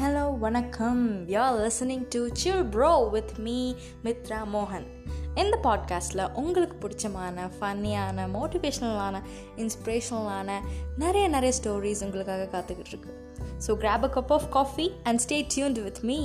hello வணக்கம் you're listening to chill bro with me Mithra மோகன் இந்த பாட்காஸ்ட்டில் உங்களுக்கு பிடிச்சமான ஃபன்னியான மோட்டிவேஷ்னலான இன்ஸ்பிரேஷனலான நிறைய நிறைய ஸ்டோரிஸ் உங்களுக்காக காத்துக்கிட்டு இருக்கு so grab a cup of coffee and stay tuned with me